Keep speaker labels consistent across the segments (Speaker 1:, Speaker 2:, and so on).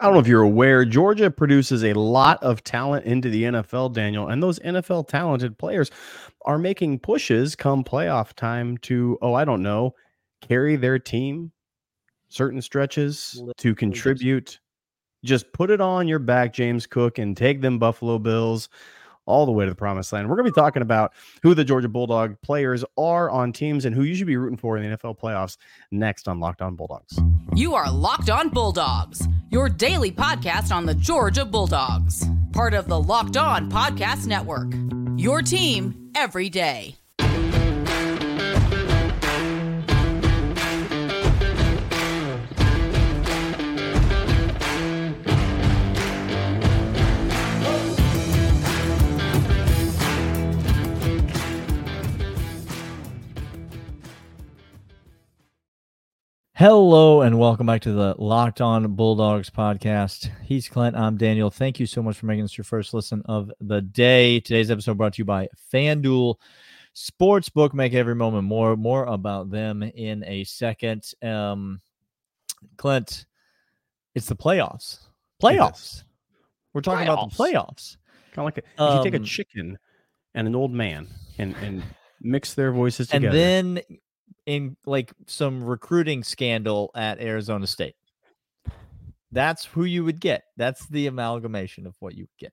Speaker 1: I don't know if you're aware, Georgia produces a lot of talent into the NFL, Daniel, and those NFL talented players are making pushes come playoff time to, oh, I don't know, carry their team certain stretches to contribute. Just put it on your back, James Cook, and take them Buffalo Bills all the way to the promised land. We're going to be talking about who the Georgia Bulldog players are on teams and who you should be rooting for in the NFL playoffs next on Locked On Bulldogs.
Speaker 2: You are Locked On Bulldogs, your daily podcast on the Georgia Bulldogs, part of the Locked On Podcast Network. Your team every day.
Speaker 3: Hello and welcome back to the Locked On Bulldogs podcast. He's Clint. I'm Daniel. Thank you so much for making this your first listen of the day. Today's episode brought to you by FanDuel Sportsbook. Make every moment more. More about them in a second. Um, Clint, it's the playoffs. Playoffs. We're talking playoffs. about the playoffs.
Speaker 1: Kind of like a, if um, you take a um, chicken and an old man and and mix their voices together,
Speaker 3: and then in like some recruiting scandal at Arizona State. That's who you would get. That's the amalgamation of what you get.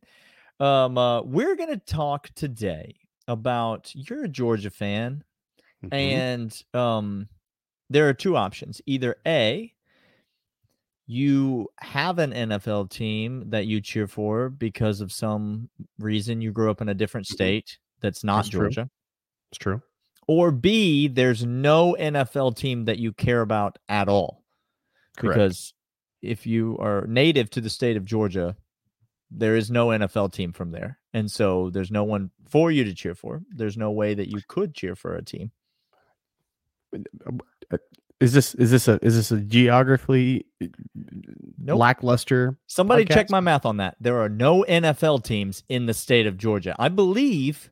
Speaker 3: Um, uh, we're going to talk today about you're a Georgia fan, mm-hmm. and um, there are two options. Either A, you have an NFL team that you cheer for because of some reason you grew up in a different mm-hmm. state that's not that's Georgia.
Speaker 1: True. It's true
Speaker 3: or B, there's no NFL team that you care about at all. Correct. Because if you are native to the state of Georgia, there is no NFL team from there. And so there's no one for you to cheer for. There's no way that you could cheer for a team.
Speaker 1: Uh, is this is this a is this a geographically nope. lackluster?
Speaker 3: Somebody podcast? check my math on that. There are no NFL teams in the state of Georgia. I believe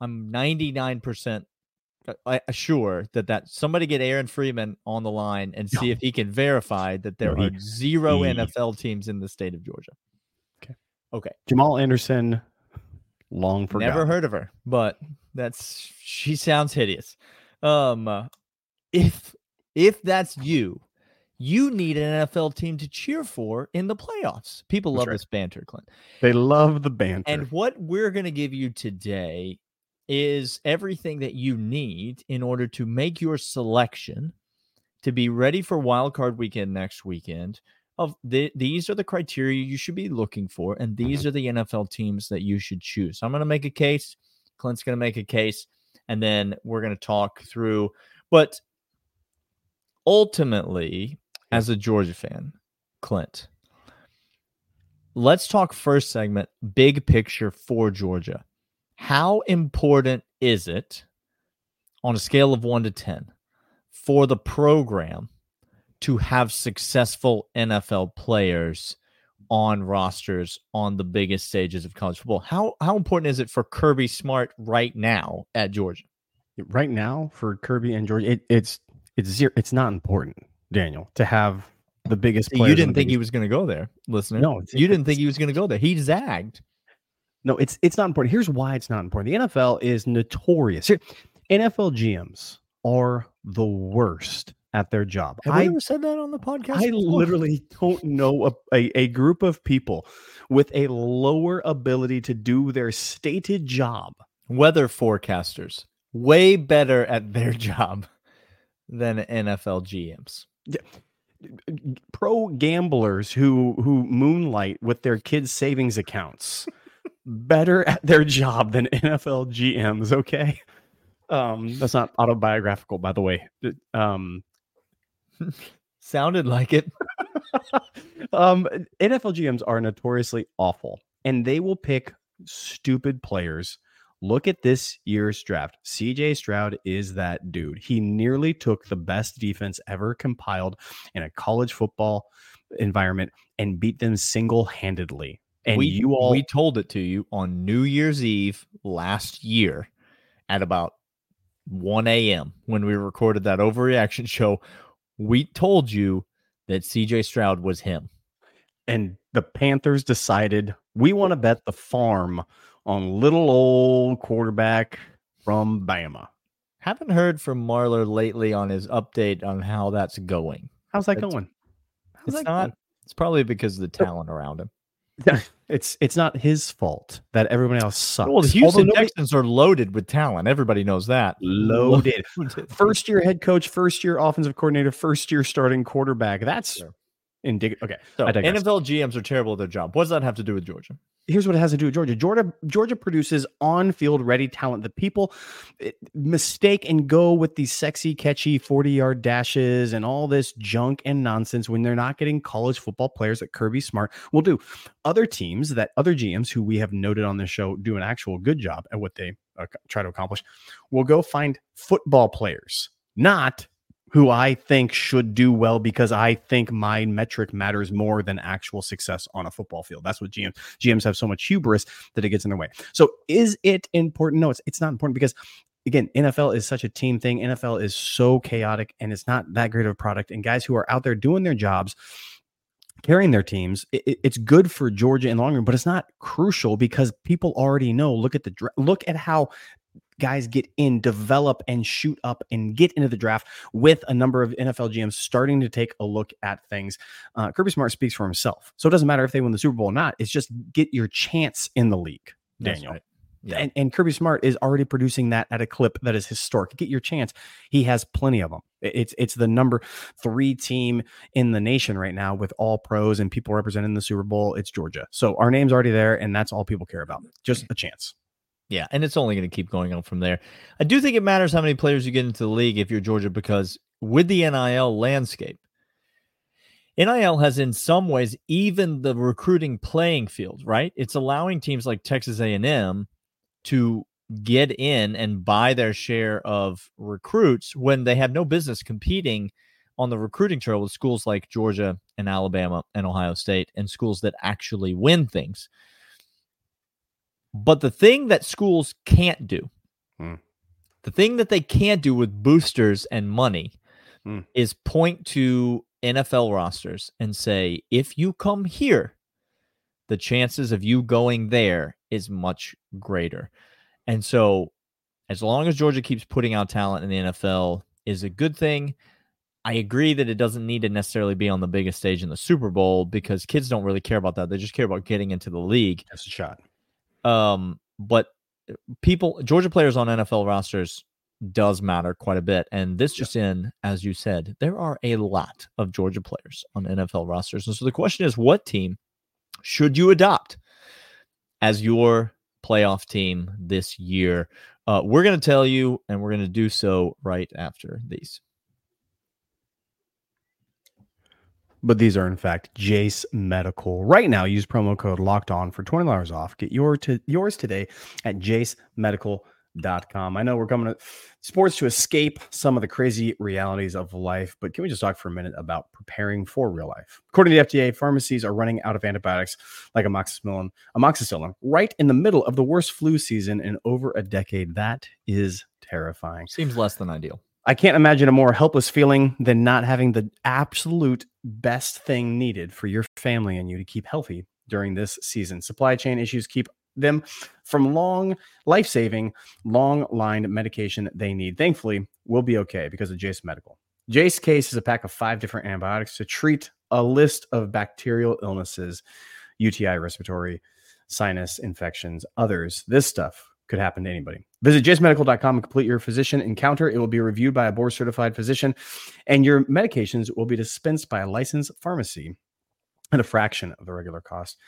Speaker 3: I'm 99% uh, sure that that somebody get Aaron Freeman on the line and see if he can verify that there are zero NFL teams in the state of Georgia.
Speaker 1: Okay.
Speaker 3: Okay.
Speaker 1: Jamal Anderson, long forgotten.
Speaker 3: Never heard of her, but that's she sounds hideous. Um, uh, if if that's you, you need an NFL team to cheer for in the playoffs. People love right. this banter, Clint.
Speaker 1: They love the banter.
Speaker 3: And what we're going to give you today is everything that you need in order to make your selection to be ready for wildcard weekend next weekend of the, these are the criteria you should be looking for and these mm-hmm. are the NFL teams that you should choose. So I'm going to make a case, Clint's going to make a case and then we're going to talk through but ultimately as a Georgia fan, Clint, let's talk first segment big picture for Georgia how important is it on a scale of one to 10 for the program to have successful NFL players on rosters on the biggest stages of college football? How, how important is it for Kirby Smart right now at Georgia?
Speaker 1: Right now for Kirby and Georgia, it, it's it's zero. It's not important, Daniel, to have the biggest.
Speaker 3: You didn't think he was going to go there, listener. No, you didn't think he was going to go there. He zagged.
Speaker 1: No, it's it's not important. Here's why it's not important. The NFL is notorious. Here, NFL GMs are the worst at their job.
Speaker 3: Have I ever said that on the podcast?
Speaker 1: I before? literally don't know a, a, a, group of people with a lower ability to do their stated job.
Speaker 3: Weather forecasters, way better at their job than NFL GMs.
Speaker 1: Yeah. Pro gamblers who who moonlight with their kids' savings accounts better at their job than NFL GMs. Okay, um, that's not autobiographical, by the way. Um,
Speaker 3: sounded like it.
Speaker 1: um, NFL GMs are notoriously awful, and they will pick stupid players. Look at this year's draft. CJ Stroud is that dude. He nearly took the best defense ever compiled in a college football environment and beat them single handedly. And
Speaker 3: we,
Speaker 1: you all
Speaker 3: we told it to you on New Year's Eve last year at about 1 a.m. when we recorded that overreaction show. We told you that CJ Stroud was him.
Speaker 1: and the Panthers decided we want to bet the farm on little old quarterback from Bama.
Speaker 3: Haven't heard from Marlar lately on his update on how that's going.
Speaker 1: How's that
Speaker 3: It's-
Speaker 1: going? How's
Speaker 3: It's
Speaker 1: that
Speaker 3: not. It's probably because of the talent around him.
Speaker 1: It's it's not his fault that everybody else sucks.
Speaker 3: Well, the Houston
Speaker 1: nobody-
Speaker 3: Texans are loaded with talent. Everybody knows that.
Speaker 1: Loaded.
Speaker 3: Loaded.
Speaker 1: first year head coach, first year offensive coordinator, first year starting quarterback. That's
Speaker 3: Sure.
Speaker 1: Indicative. Okay,
Speaker 3: So
Speaker 1: I.
Speaker 3: NFL GMs are terrible at their job. What does that have to do with Georgia?
Speaker 1: here's what it has to do with Georgia. Georgia Georgia produces on-field ready talent. The people eh, mistake and go with these sexy, catchy 40-yard dashes and all this junk and nonsense when they're not getting college football players that Kirby Smart will do. Other teams that other GMs who we have noted on this show do an actual good job at what they uh, try to accomplish will go find football players, not who I think should do well because I think my metric matters more than actual success on a football field. That's what GM, GMs have so much hubris that it gets in their way. So is it important? No, it's it's not important because again, NFL is such a team thing. NFL is so chaotic and it's not that great of a product. And guys who are out there doing their jobs, carrying their teams, it- it- it's good for Georgia in the long run, but it's not crucial because people already know. Look at the look at how guys get in, develop, and shoot up and get into the draft with a number of NFL GMs starting to take a look at things. Uh, Kirby Smart speaks for himself. So it doesn't matter if they win the Super Bowl or not. It's just get your chance in the league,
Speaker 3: That's
Speaker 1: Daniel.
Speaker 3: right. Yeah.
Speaker 1: And, and Kirby Smart is already producing that at a clip that is historic. Get your chance. He has plenty of them. It's it's the number three team in the nation right now with all pros and people representing the Super Bowl. It's Georgia. So our name's already there, and that's all people care about. Just a chance.
Speaker 3: Yeah, and it's only going to keep going on from there. I do think it matters how many players you get into the league if you're Georgia because with the NIL landscape, NIL has in some ways even the recruiting playing field, right? It's allowing teams like Texas A&M to get in and buy their share of recruits when they have no business competing on the recruiting trail with schools like Georgia and Alabama and Ohio State and schools that actually win things. But the thing that schools can't do,
Speaker 1: Hmm.
Speaker 3: the thing that they can't do with boosters and money
Speaker 1: Hmm.
Speaker 3: is point to NFL rosters and say, if you come here, the chances of you going there is much greater. And so, as long as Georgia keeps putting out talent in the NFL, is a good thing. I agree that it doesn't need to necessarily be on the biggest stage in the Super Bowl because kids don't really care about that. They just care about getting into the league.
Speaker 1: That's a shot.
Speaker 3: Um, but people, Georgia players on NFL rosters does matter quite a bit. And this just in, as you said, there are a lot of Georgia players on NFL rosters. And so the question is, what team should you adopt as your playoff team this year? Uh, we're going to tell you, and we're going to do so right after these.
Speaker 1: But these are in fact Jase Medical. Right now, use promo code locked on for $20 off. Get your to, yours today at jasemedical.com. I know we're coming to sports to escape some of the crazy realities of life, but can we just talk for a minute about preparing for real life? According to the FDA, pharmacies are running out of antibiotics like amoxicillin, amoxicillin right in the middle of the worst flu season in over a decade. That is terrifying.
Speaker 3: Seems less than ideal.
Speaker 1: I can't imagine a more helpless feeling than not having the absolute best thing needed for your family and you to keep healthy during this season. Supply chain issues keep them from long, life saving, long lined medication they need. Thankfully, we'll be okay because of Jase Medical. Jase Case is a pack of five different antibiotics to treat a list of bacterial illnesses, UTI, respiratory, sinus infections, others. This stuff could happen to anybody. Visit jasemedical.com and complete your physician encounter. It will be reviewed by a board certified physician, and your medications will be dispensed by a licensed pharmacy at a fraction of the regular cost.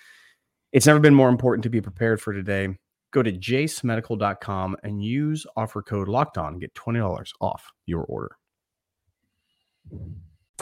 Speaker 1: It's never been more important to be prepared for today. Go to jasemedical.com and use offer code locked on. Get $20 off your order.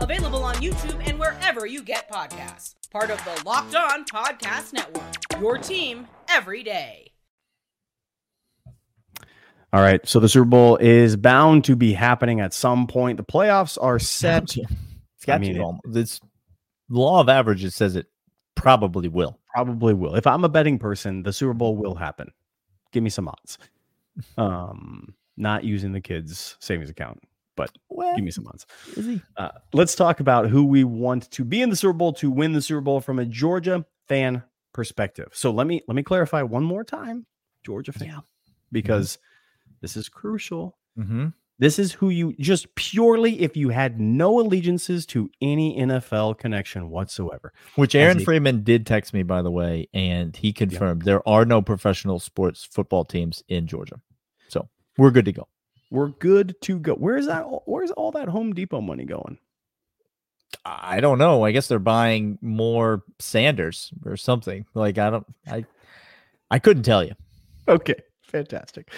Speaker 2: Available on YouTube and wherever you get podcasts. Part of the Locked On Podcast Network. Your team every day.
Speaker 1: All right. So the Super Bowl is bound to be happening at some point. The playoffs are set.
Speaker 3: It's got
Speaker 1: I mean,
Speaker 3: to.
Speaker 1: it-
Speaker 3: This law of averages says it probably will.
Speaker 1: Probably will. If I'm a betting person, the Super Bowl will happen. Give me some odds. Um, not using the kids' savings account, but
Speaker 3: Well,
Speaker 1: give me some odds. Uh, let's talk about who we want to be in the Super Bowl to win the Super Bowl from a Georgia fan perspective. So let me let me clarify one more time, Georgia fan, because this is crucial.
Speaker 3: Mm-hmm.
Speaker 1: This is who you just purely if you had no allegiances to any NFL connection whatsoever.
Speaker 3: Which Aaron
Speaker 1: a-
Speaker 3: Freeman did text me, by the way, and he confirmed there are no professional sports football teams in Georgia. So we're good to go.
Speaker 1: We're good to go. Where's that? Where's all that Home Depot money going?
Speaker 3: I don't know. I guess they're buying more Sanders or something. Like I don't I I couldn't tell you.
Speaker 1: Okay, fantastic.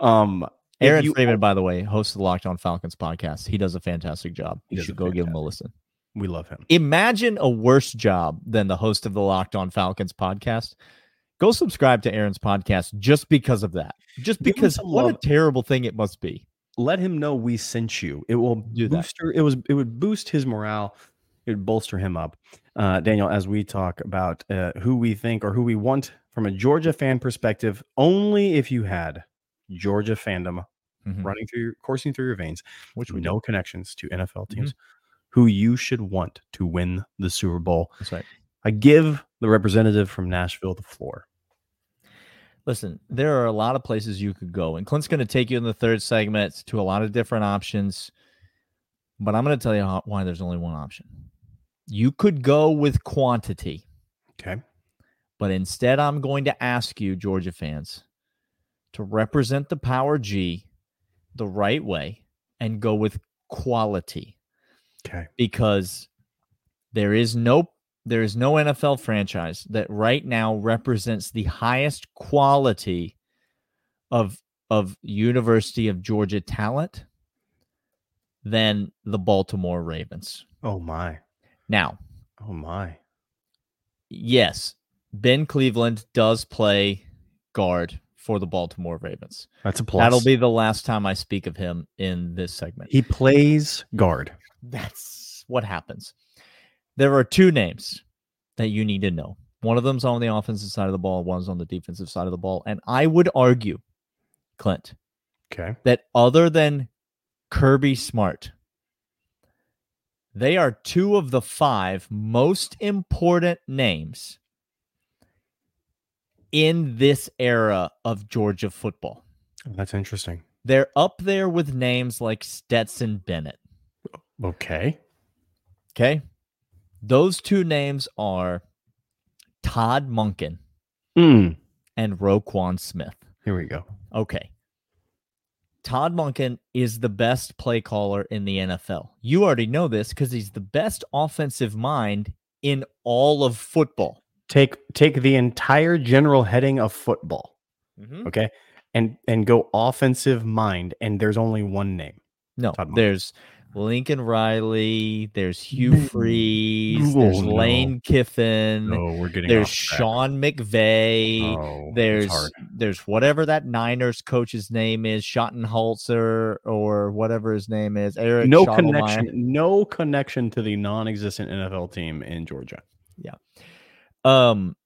Speaker 1: Um,
Speaker 3: Aaron
Speaker 1: you-
Speaker 3: Freeman, by the way, hosts the Locked On Falcons podcast. He does a fantastic job. You should go give him a listen.
Speaker 1: we love him.
Speaker 3: Imagine a worse job than the host of the Locked On Falcons podcast. Go subscribe to Aaron's podcast just because of that. Just because what
Speaker 1: love.
Speaker 3: a terrible thing it must be.
Speaker 1: let him know we sent you. It will
Speaker 3: Do that.
Speaker 1: It was. It would boost his morale. It would bolster him up. Uh, Daniel, as we talk about uh, who we think or who we want from a Georgia fan perspective, only if you had Georgia fandom
Speaker 3: Mhm.
Speaker 1: running through your coursing through your veins,
Speaker 3: Which we
Speaker 1: no connections to NFL teams, who you should want to win the Super Bowl.
Speaker 3: That's right.
Speaker 1: I give the representative from Nashville the floor.
Speaker 3: Listen, there are a lot of places you could go, and Clint's going to take you in the third segment to a lot of different options. But I'm going to tell you how, why there's only one option. You could go with quantity,
Speaker 1: Okay.
Speaker 3: but instead, I'm going to ask you, Georgia fans, to represent the Power G the right way and go with quality
Speaker 1: Okay.
Speaker 3: because there is no there is no NFL franchise that right now represents the highest quality of of University of Georgia talent than the Baltimore Ravens.
Speaker 1: Oh my.
Speaker 3: Now,
Speaker 1: Oh my.
Speaker 3: yes, Ben Cleveland does play guard for the Baltimore Ravens.
Speaker 1: That's a plus.
Speaker 3: That'll be the last time I speak of him in this segment.
Speaker 1: He plays guard.
Speaker 3: That's what happens. There are two names that you need to know. One of them's on the offensive side of the ball, one's on the defensive side of the ball. And I would argue, Clint,
Speaker 1: Okay.
Speaker 3: that other than Kirby Smart, they are two of the five most important names in this era of Georgia football.
Speaker 1: That's interesting.
Speaker 3: They're up there with names like Stetson Bennett.
Speaker 1: Okay.
Speaker 3: Okay. Those two names are Todd Monken
Speaker 1: Mm,
Speaker 3: and Roquan Smith.
Speaker 1: here we go.
Speaker 3: Okay. Todd Monken is the best play caller in the NFL. You already know this because he's the best offensive mind in all of football.
Speaker 1: Take take the entire general heading of football, okay, and and go offensive mind, and there's only one name.
Speaker 3: No, there's Lincoln Riley, there's Hugh. Freeze,
Speaker 1: Oh,
Speaker 3: there's
Speaker 1: no.
Speaker 3: Lane Kiffin,
Speaker 1: No, we're getting.
Speaker 3: there's. Sean McVay.
Speaker 1: Oh,
Speaker 3: there's there's whatever that Niners coach's name is, Schottenhaltzer or whatever his name is, Eric.
Speaker 1: no connection. No connection to the non-existent NFL team in Georgia. Yeah.
Speaker 3: Um,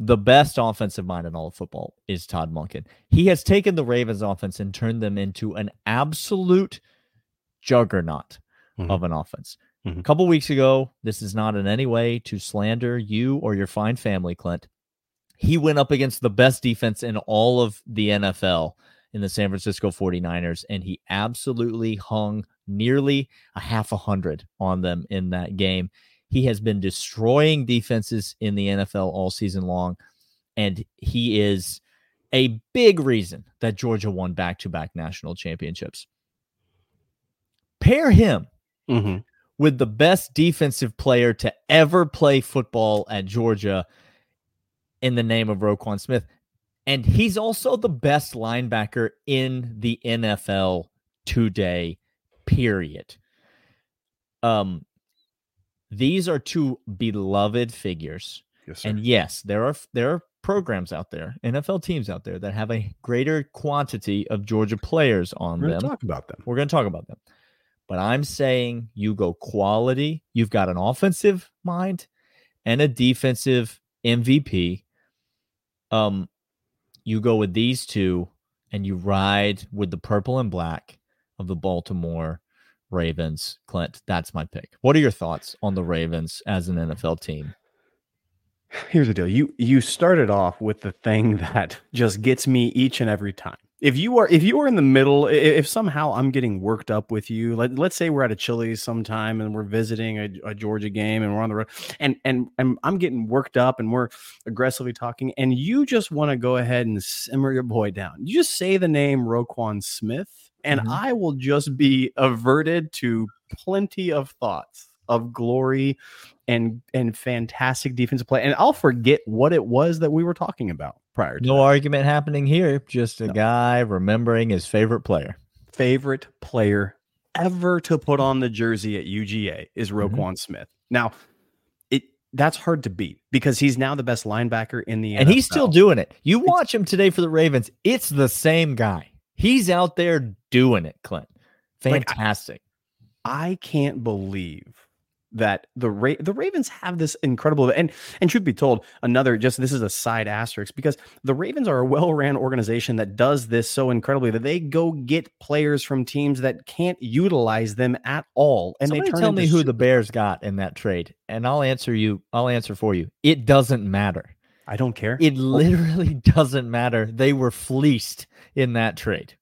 Speaker 3: the best offensive mind in all of football is Todd Monken. He has taken the Ravens offense and turned them into an absolute juggernaut
Speaker 1: Mhm.
Speaker 3: of an offense. A
Speaker 1: Mhm.
Speaker 3: couple weeks ago, this is not in any way to slander you or your fine family, Clint. He went up against the best defense in all of the NFL in the San Francisco 49ers, and he absolutely hung nearly a half a hundred on them in that game. He has been destroying defenses in the NFL all season long, and he is a big reason that Georgia won back to back national championships. Pair him
Speaker 1: Mhm.
Speaker 3: with the best defensive player to ever play football at Georgia in the name of Roquan Smith. And he's also the best linebacker in the NFL today, period. Um, these are two beloved figures,
Speaker 1: Yes, sir.
Speaker 3: and yes, there are there are programs out there, NFL teams out there that have a greater quantity of Georgia players on them.
Speaker 1: We're
Speaker 3: them.
Speaker 1: going to talk about them.
Speaker 3: We're going to talk about them. But I'm saying you go quality. You've got an offensive mind and a defensive MVP. Um, you go with these two and you ride with the purple and black of the Baltimore Ravens. Clint, that's my pick. What are your thoughts on the Ravens as an NFL team?
Speaker 1: Here's the deal. You you started off with the thing that just gets me each and every time. If you are if you are in the middle, if somehow I'm getting worked up with you, let, let's say we're at a Chili's sometime and we're visiting a, a Georgia game and we're on the road and and and I'm getting worked up and we're aggressively talking and you just want to go ahead and simmer your boy down. You just say the name Roquan Smith and
Speaker 3: Mhm.
Speaker 1: I will just be averted to plenty of thoughts of glory and and fantastic defensive play. And I'll forget what it was that we were talking about prior to
Speaker 3: No
Speaker 1: that.
Speaker 3: argument happening here. Just a
Speaker 1: No.
Speaker 3: guy remembering his favorite player.
Speaker 1: favorite player ever to put on the jersey at UGA is
Speaker 3: Mhm.
Speaker 1: Roquan Smith. Now, it that's hard to beat because he's now the best linebacker in the
Speaker 3: and he's still doing it. You watch him today for the Ravens. It's the same guy. He's out there doing it, Clint.
Speaker 1: Like, I-
Speaker 3: Fantastic.
Speaker 1: I can't believe that the Ra- the Ravens have this incredible and and truth be told, another just this is a side asterisk because the Ravens are a well ran organization that does this so incredibly that they go get players from teams that can't utilize them at all, and
Speaker 3: Somebody
Speaker 1: they turn
Speaker 3: tell me who
Speaker 1: su-
Speaker 3: the Bears got in that trade, and I'll answer you. I'll answer for you. It doesn't matter.
Speaker 1: I don't care.
Speaker 3: It oh. literally doesn't matter. They were fleeced in that trade.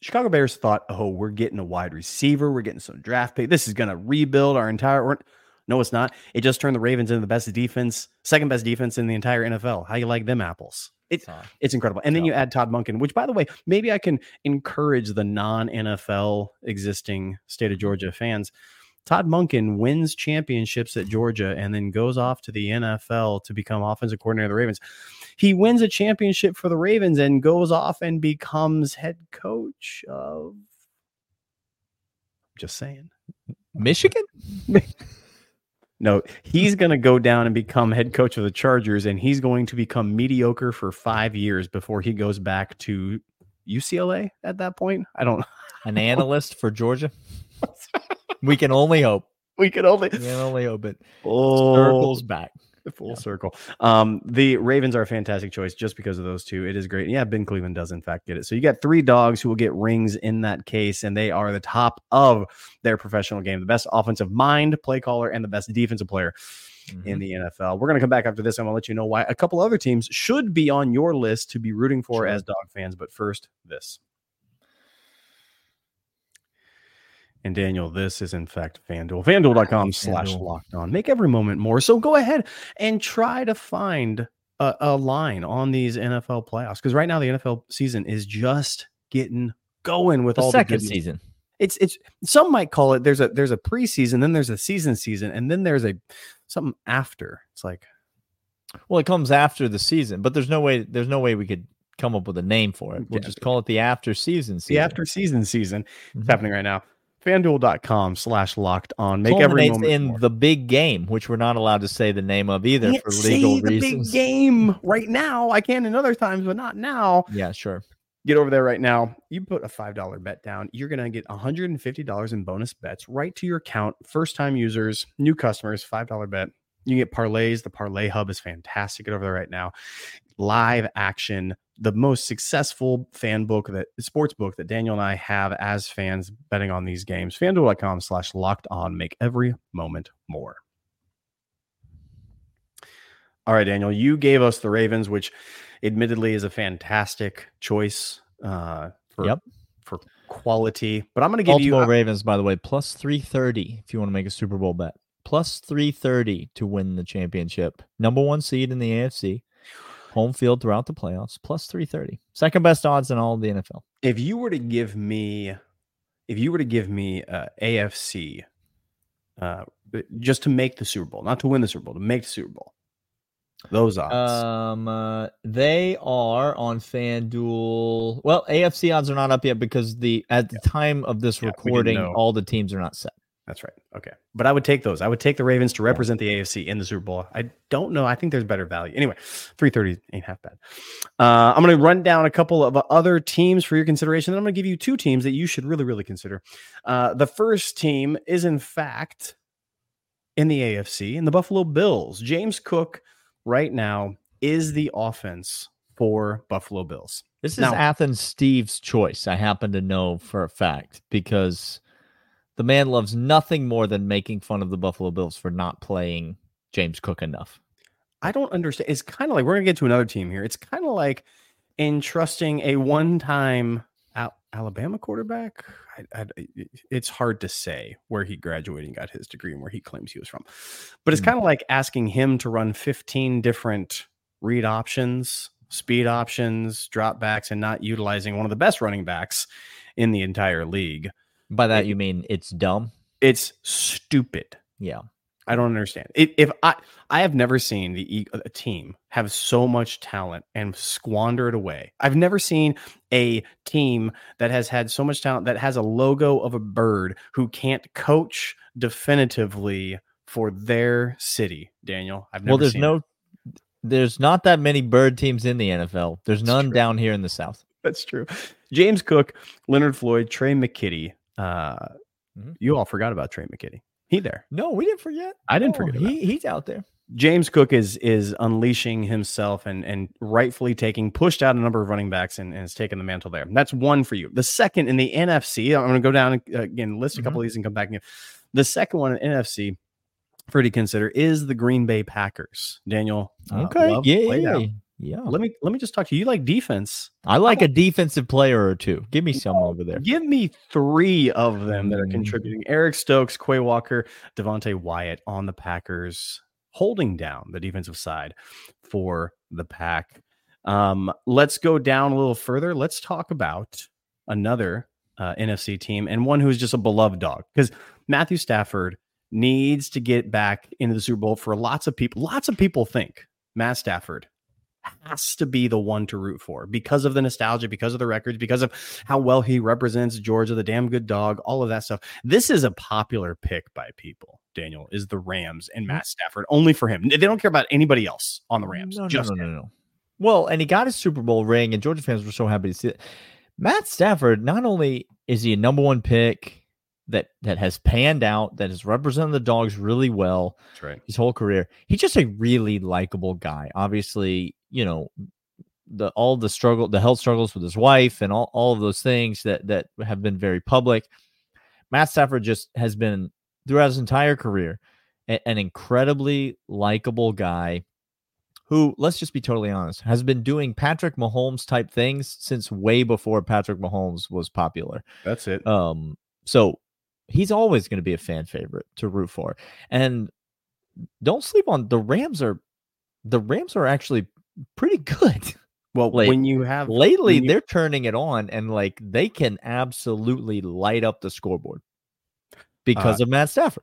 Speaker 1: Chicago Bears thought, oh, we're getting a wide receiver, we're getting some draft pick. This is going to rebuild our entire. No, it's not. It just turned the Ravens into the best defense, second best defense in the entire NFL. How you like them apples? It, it's incredible. And then you add Todd Monken, which, by the way, maybe I can encourage the non NFL existing state of Georgia fans. Todd Monken wins championships at Georgia and then goes off to the NFL to become offensive coordinator of the Ravens. He wins a championship for the Ravens and goes off and becomes head coach of. Just saying.
Speaker 3: Michigan?
Speaker 1: No, he's going to go down and become head coach of the Chargers, and he's going to become mediocre for five years before he goes back to UCLA at that point. I don't.
Speaker 3: An analyst for Georgia? We can only hope.
Speaker 1: We could only.
Speaker 3: We can only hope it
Speaker 1: Oh,
Speaker 3: circles back.
Speaker 1: Full circle. Um, the Ravens are a fantastic choice just because of those two. It is great. Yeah, Ben Cleveland does in fact get it. So you got three dogs who will get rings in that case, and they are the top of their professional game, the best offensive mind, play caller, and the best defensive player in
Speaker 3: Mhm.
Speaker 1: the NFL. We're going to come back after this. I'm going to let you know why a couple other teams should be on your list to be rooting for
Speaker 3: Sure.
Speaker 1: as dog fans. But first, this. And Daniel, this is in fact FanDuel. FanDuel.com slash locked on. Make every moment more. So go ahead and try to find a, a line on these NFL playoffs. Because right now the NFL season is just getting going with
Speaker 3: The
Speaker 1: all
Speaker 3: second
Speaker 1: the goodness.
Speaker 3: season.
Speaker 1: It's it's some might call it there's a there's a preseason, then there's a season season, and then there's a something after. It's like
Speaker 3: Well, it comes after the season, but there's no way there's no way we could come up with a name for it. We'll
Speaker 1: Yeah.
Speaker 3: just call it the after season season.
Speaker 1: the after season season. It's
Speaker 3: Mhm.
Speaker 1: happening right now. FanDuel.com slash locked on. Make every moment
Speaker 3: in
Speaker 1: more.
Speaker 3: the big game, which we're not allowed to say the name of either
Speaker 1: Can't
Speaker 3: for legal
Speaker 1: the
Speaker 3: reasons.
Speaker 1: Big game right now. I can in other times, but not now.
Speaker 3: Yeah, sure.
Speaker 1: Get over there right now. You put a five dollar bet down. You're gonna get 150 dollars in bonus bets right to your account. First time users, new customers, five dollar bet. You get parlays. The parlay hub is fantastic. Get over there right now. Live action, the most successful fan book that sports book that Daniel and I have as fans betting on these games. FanDuel.com slash locked on. Make every moment more. All right, Daniel, you gave us the Ravens, which admittedly is a fantastic choice uh, for
Speaker 3: Yep.
Speaker 1: for quality. But I'm going to give you
Speaker 3: Baltimore Ravens, by the way, plus 330 if you want to make a Super Bowl bet. Plus 330 to win the championship. Number one seed in the AFC. Home field throughout the playoffs. Plus 330. Second best odds in all of the NFL.
Speaker 1: if you were to give me if you were to give me uh, AFC uh, just to make the Super Bowl, not to win the Super Bowl, to make the Super Bowl, those odds.
Speaker 3: Um, uh, they are on FanDuel. Well, AFC odds are not up yet because the at the time of this
Speaker 1: Yeah,
Speaker 3: recording, all the teams are not set.
Speaker 1: That's right. Okay. But I would take those. I would take the Ravens to represent the AFC in the Super Bowl. I don't know. I think there's better value. Anyway, 330 ain't half bad. Uh, I'm going to run down a couple of other teams for your consideration. Then I'm going to give you two teams that you should really, really consider. Uh, the first team is, in fact, in the AFC, in the Buffalo Bills. James Cook, right now, is the offense for Buffalo Bills.
Speaker 3: This is
Speaker 1: Now-
Speaker 3: Athens Steve's choice. I happen to know for a fact because the man loves nothing more than making fun of the Buffalo Bills for not playing James Cook enough.
Speaker 1: I don't understand. It's kind of like we're going to get to another team here. It's kind of like entrusting a one-time Al- Alabama quarterback. I, I, it's hard to say where he graduated and got his degree and where he claims he was from, but it's
Speaker 3: Hmm.
Speaker 1: kind of like asking him to run 15 different read options, speed options, drop backs, and not utilizing one of the best running backs in the entire league.
Speaker 3: By that
Speaker 1: It-
Speaker 3: you mean it's dumb?
Speaker 1: It's stupid.
Speaker 3: Yeah.
Speaker 1: I don't understand. It, if I I have never seen the a team have so much talent and squander it away. I've never seen a team that has had so much talent that has a logo of a bird who can't coach definitively for their city. Daniel, I've never
Speaker 3: Well, there's no
Speaker 1: it.
Speaker 3: there's not that many bird teams in the NFL. There's
Speaker 1: It's
Speaker 3: none
Speaker 1: true.
Speaker 3: down here in the South.
Speaker 1: That's true. James Cook, Leonard Floyd, Trey McKitty. Uh,
Speaker 3: Mhm.
Speaker 1: You all forgot about Trey McKitty. He there.
Speaker 3: No, we didn't forget.
Speaker 1: I didn't
Speaker 3: No,
Speaker 1: forget
Speaker 3: He, he's out there.
Speaker 1: James Cook is is unleashing himself and and rightfully taking pushed out a number of running backs and, and has taken the mantle there. That's one for you. The second in the NFC, I'm going to go down and, again, list a couple of these and come back. Again. The second one in NFC for to consider is the Green Bay Packers. Daniel, uh,
Speaker 3: Okay. yeah, yeah,
Speaker 1: down.
Speaker 3: yeah. Yeah.
Speaker 1: Let me let me just talk to you. You like defense?
Speaker 3: I like a defensive player or two. Give me some over there.
Speaker 1: Give me three of them that are
Speaker 3: Mm.
Speaker 1: contributing. Eric Stokes, Quay Walker, Devonte Wyatt on the Packers, holding down the defensive side for the pack. Um, let's go down a little further. Let's talk about another uh, NFC team and one who's just a beloved dog because Matthew Stafford needs to get back into the Super Bowl for lots of people. Lots of people think Matt Stafford has to be the one to root for because of the nostalgia, because of the records, because of how well he represents Georgia, the damn good dog, all of that stuff. This is a popular pick by people. Daniel is the Rams and mm-hmm. Matt Stafford only for him. They don't care about anybody else on the Rams.
Speaker 3: No, no,
Speaker 1: just
Speaker 3: no, no, no. Well, and he got his Super Bowl ring, and Georgia fans were so happy to see it. Matt Stafford, not only is he a number one pick that that has panned out, that has represented the dogs really well
Speaker 1: That's right.
Speaker 3: his whole career. He's just a really likable guy. Obviously, you know, the all the struggle, the health struggles with his wife, and all, all of those things that that have been very public. Matt Stafford just has been throughout his entire career a- an incredibly likable guy who, let's just be totally honest, has been doing Patrick Mahomes type things since way before Patrick Mahomes was popular.
Speaker 1: That's it.
Speaker 3: Um, so he's always going to be a fan favorite to root for. And don't sleep on the Rams are the Rams are actually pretty good.
Speaker 1: Well,
Speaker 3: like,
Speaker 1: when you have
Speaker 3: Lately,
Speaker 1: you-
Speaker 3: they're turning it on and like they can absolutely light up the scoreboard because of Matt Stafford.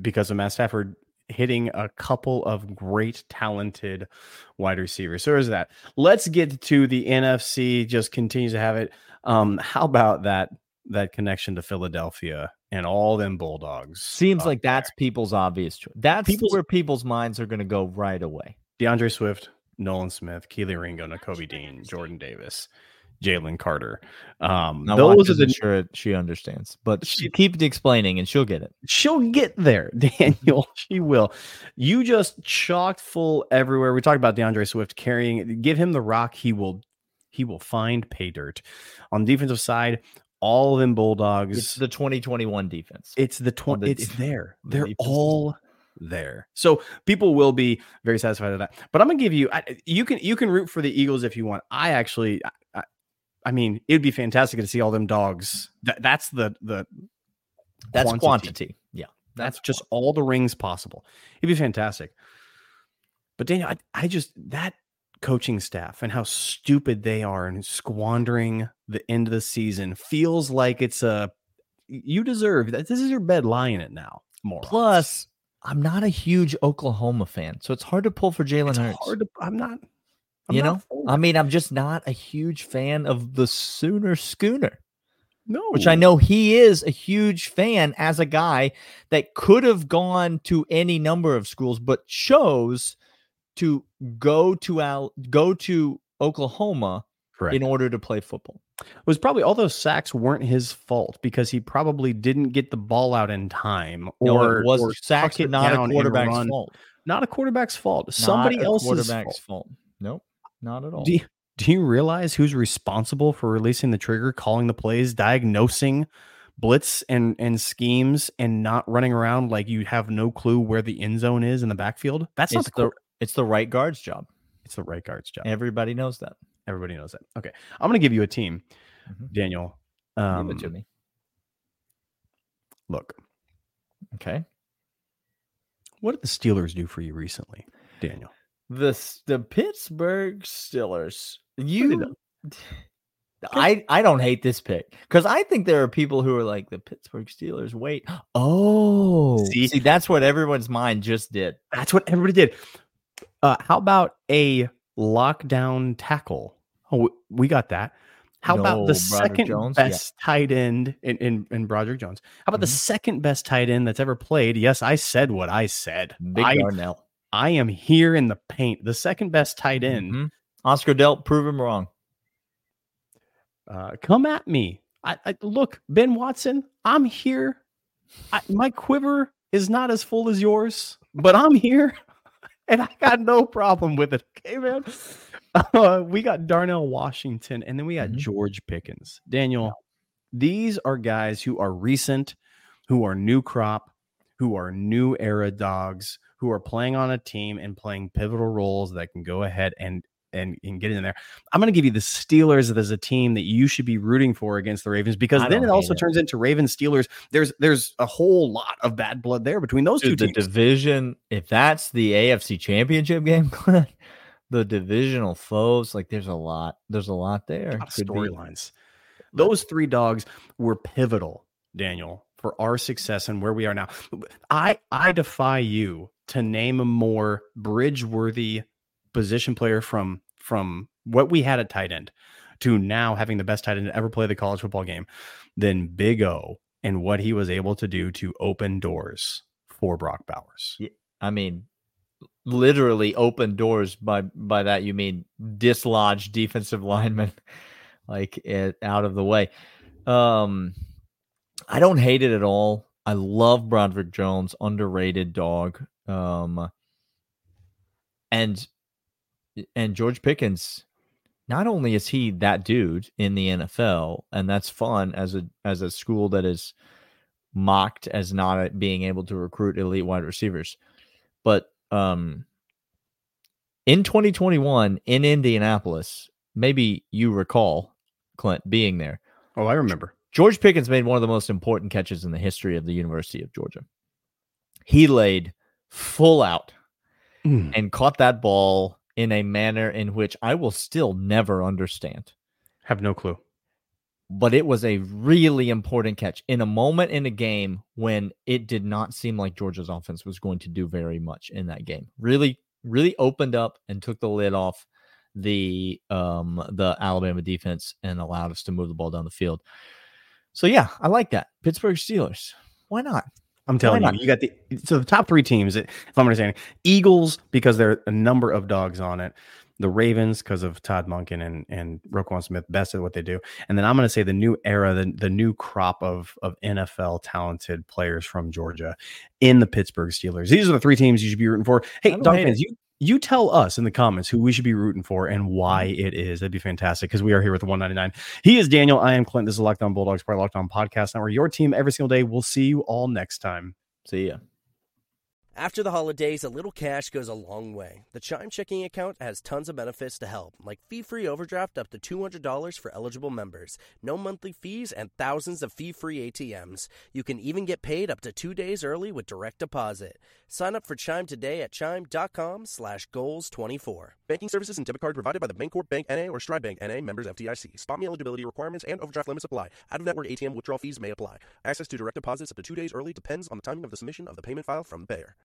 Speaker 1: because of Matt Stafford hitting a couple of great talented wide receivers. So there's that. Let's get to the NFC. Just continues to have it. Um, how about that that connection to Philadelphia and all them Bulldogs?
Speaker 3: Seems like that's people's obvious choice. That's
Speaker 1: People's-
Speaker 3: where people's minds are going to go right away.
Speaker 1: D'Andre Swift, Nolan Smith, Kelee Ringo, Nakobe Dean, Jordan Davis, Jalen Carter. Um,
Speaker 3: Now,
Speaker 1: those
Speaker 3: watch
Speaker 1: are the
Speaker 3: isn't sure she understands, but
Speaker 1: She-
Speaker 3: she keep explaining and she'll get it.
Speaker 1: she'll get there, Daniel. she will. You just chalked full everywhere. We talked about D'Andre Swift carrying. Give him the rock. He will. He will find pay dirt. On the defensive side, all of them Bulldogs.
Speaker 3: It's the 2021 defense.
Speaker 1: It's the twenty.
Speaker 3: the
Speaker 1: It's
Speaker 3: def-
Speaker 1: there. They're
Speaker 3: defensive
Speaker 1: all there. So people will be very satisfied with that. But I'm gonna give you. I, you can you can root for the Eagles if you want. I actually. I, I, mean, it'd be fantastic to see all them dogs. That, that's the the
Speaker 3: That's
Speaker 1: quantity.
Speaker 3: quantity. Yeah.
Speaker 1: That's just all the rings possible. It'd be fantastic. But Daniel, I, I just that coaching staff and how stupid they are and squandering the end of the season feels like it's a you deserve that. This is your bed lying it now. More
Speaker 3: Plus, I'm not a huge Oklahoma fan, so it's hard to pull for Jalen Hurts.
Speaker 1: hard to. I'm not. I'm
Speaker 3: you
Speaker 1: not
Speaker 3: know, I mean, I'm just not a huge fan of the Sooner Schooner.
Speaker 1: No,
Speaker 3: which I know he is a huge fan as a guy that could have gone to any number of schools, but chose to go to Al go to Oklahoma
Speaker 1: correct.
Speaker 3: in order to play football.
Speaker 1: It was probably all those sacks weren't his fault because he probably didn't get the ball out in time,
Speaker 3: No,
Speaker 1: or
Speaker 3: it was
Speaker 1: or tuck it
Speaker 3: not a quarterback's fault.
Speaker 1: Not a quarterback's fault. Somebody
Speaker 3: not a
Speaker 1: else's
Speaker 3: quarterback's
Speaker 1: fault.
Speaker 3: fault. Nope, not at all.
Speaker 1: Do you, do you realize who's responsible for releasing the trigger, calling the plays, diagnosing blitz and and schemes, and not running around like you have no clue where the end zone is in the backfield? That's not the,
Speaker 3: the it's the right guard's job.
Speaker 1: it's the right guard's job.
Speaker 3: Everybody knows that.
Speaker 1: Everybody knows that. Okay, I'm going to give you a team,
Speaker 3: Mhm.
Speaker 1: Daniel.
Speaker 3: Give
Speaker 1: Um,
Speaker 3: it to me.
Speaker 1: look,
Speaker 3: Okay.
Speaker 1: what did the Steelers do for you recently, Daniel?
Speaker 3: The the Pittsburgh Steelers. You I I don't hate this pick because I think there are people who are like the Pittsburgh Steelers. Wait, oh,
Speaker 1: See?
Speaker 3: see, that's what everyone's mind just did.
Speaker 1: That's what everybody did. Uh, how about a lockdown tackle? Oh, we got that. How about the
Speaker 3: Broderick
Speaker 1: second
Speaker 3: Jones? Yeah.
Speaker 1: best tight end in, in, in Broderick Jones? How about the
Speaker 3: Mhm.
Speaker 1: second best tight end that's ever played? Yes, I said what I said.
Speaker 3: Big
Speaker 1: I,
Speaker 3: Darnell,
Speaker 1: I am here in the paint. The second best tight end.
Speaker 3: Mhm. Oscar Delp, prove him wrong.
Speaker 1: Uh, come at me. I, I look, Ben Watson. I'm here. I, my quiver is not as full as yours, but I'm here, and I got no problem with it. Okay, man. Uh, we got Darnell Washington, and then we got
Speaker 3: Mhm.
Speaker 1: George Pickens. Daniel, these are guys who are recent, who are new crop, who are new era dogs, who are playing on a team and playing pivotal roles that can go ahead and and, and get in there. I'm going to give you the Steelers as a team that you should be rooting for against the Ravens because
Speaker 3: I
Speaker 1: then it also
Speaker 3: it.
Speaker 1: turns into Ravens Steelers. There's there's a whole lot of bad blood there between those
Speaker 3: Dude,
Speaker 1: two
Speaker 3: the
Speaker 1: teams.
Speaker 3: division, if that's the AFC championship game, Clint, the divisional foes, like there's a lot, there's a lot there.
Speaker 1: lot of
Speaker 3: Could be-
Speaker 1: storylines. Those three dogs were pivotal, Daniel, for our success and where we are now. I I defy you to name a more bridge-worthy position player from from what we had at tight end to now having the best tight end to ever play the college football game than Big O and what he was able to do to open doors for Brock Bowers.
Speaker 3: Yeah, I mean, literally open doors. By by that you mean dislodge defensive linemen, like it, out of the way. Um, I don't hate it at all. I love Broderick Jones, underrated dog. Um, and and George Pickens. Not only is he that dude in the NFL, and that's fun as a as a school that is mocked as not being able to recruit elite wide receivers, but um, in 2021 in Indianapolis, maybe you recall Clint being there.
Speaker 1: Oh, I remember.
Speaker 3: George Pickens made one of the most important catches in the history of the University of Georgia. He laid full out
Speaker 1: Mm.
Speaker 3: and caught that ball in a manner in which I will still never understand.
Speaker 1: Have no clue.
Speaker 3: But it was a really important catch in a moment in a game when it did not seem like Georgia's offense was going to do very much in that game. Really, really opened up and took the lid off the um the Alabama defense and allowed us to move the ball down the field. So yeah, I like that. Pittsburgh Steelers. Why not?
Speaker 1: I'm telling you, you got the so the top three teams. If I'm understanding, Eagles because there are a number of dogs on it. The Ravens because of Todd Monken and and Roquan Smith, best at what they do. And then I'm going to say the new era, the the new crop of of NFL talented players from Georgia in the Pittsburgh Steelers. These are the three teams you should be rooting for. Hey, dog fans, you you tell us in the comments who we should be rooting for and why it is. That'd be fantastic because we are here with the 199. He is Daniel. I am Clint. This is Locked On Bulldogs, part Locked On Podcast Network. Your team every single day. We'll see you all next time.
Speaker 3: See ya.
Speaker 4: After the holidays, a little cash goes a long way. The Chime checking account has tons of benefits to help, like fee-free overdraft up to $200 for eligible members, no monthly fees, and thousands of fee-free ATMs. You can even get paid up to two days early with direct deposit. Sign up for Chime today at chime.com slash goals24.
Speaker 5: Banking services and debit card provided by the Bancorp Bank NA or Stride Bank NA members FDIC. SpotMe eligibility requirements and overdraft limits apply. Out of network ATM withdrawal fees may apply. Access to direct deposits up to two days early depends on the timing of the submission of the payment file from the payer.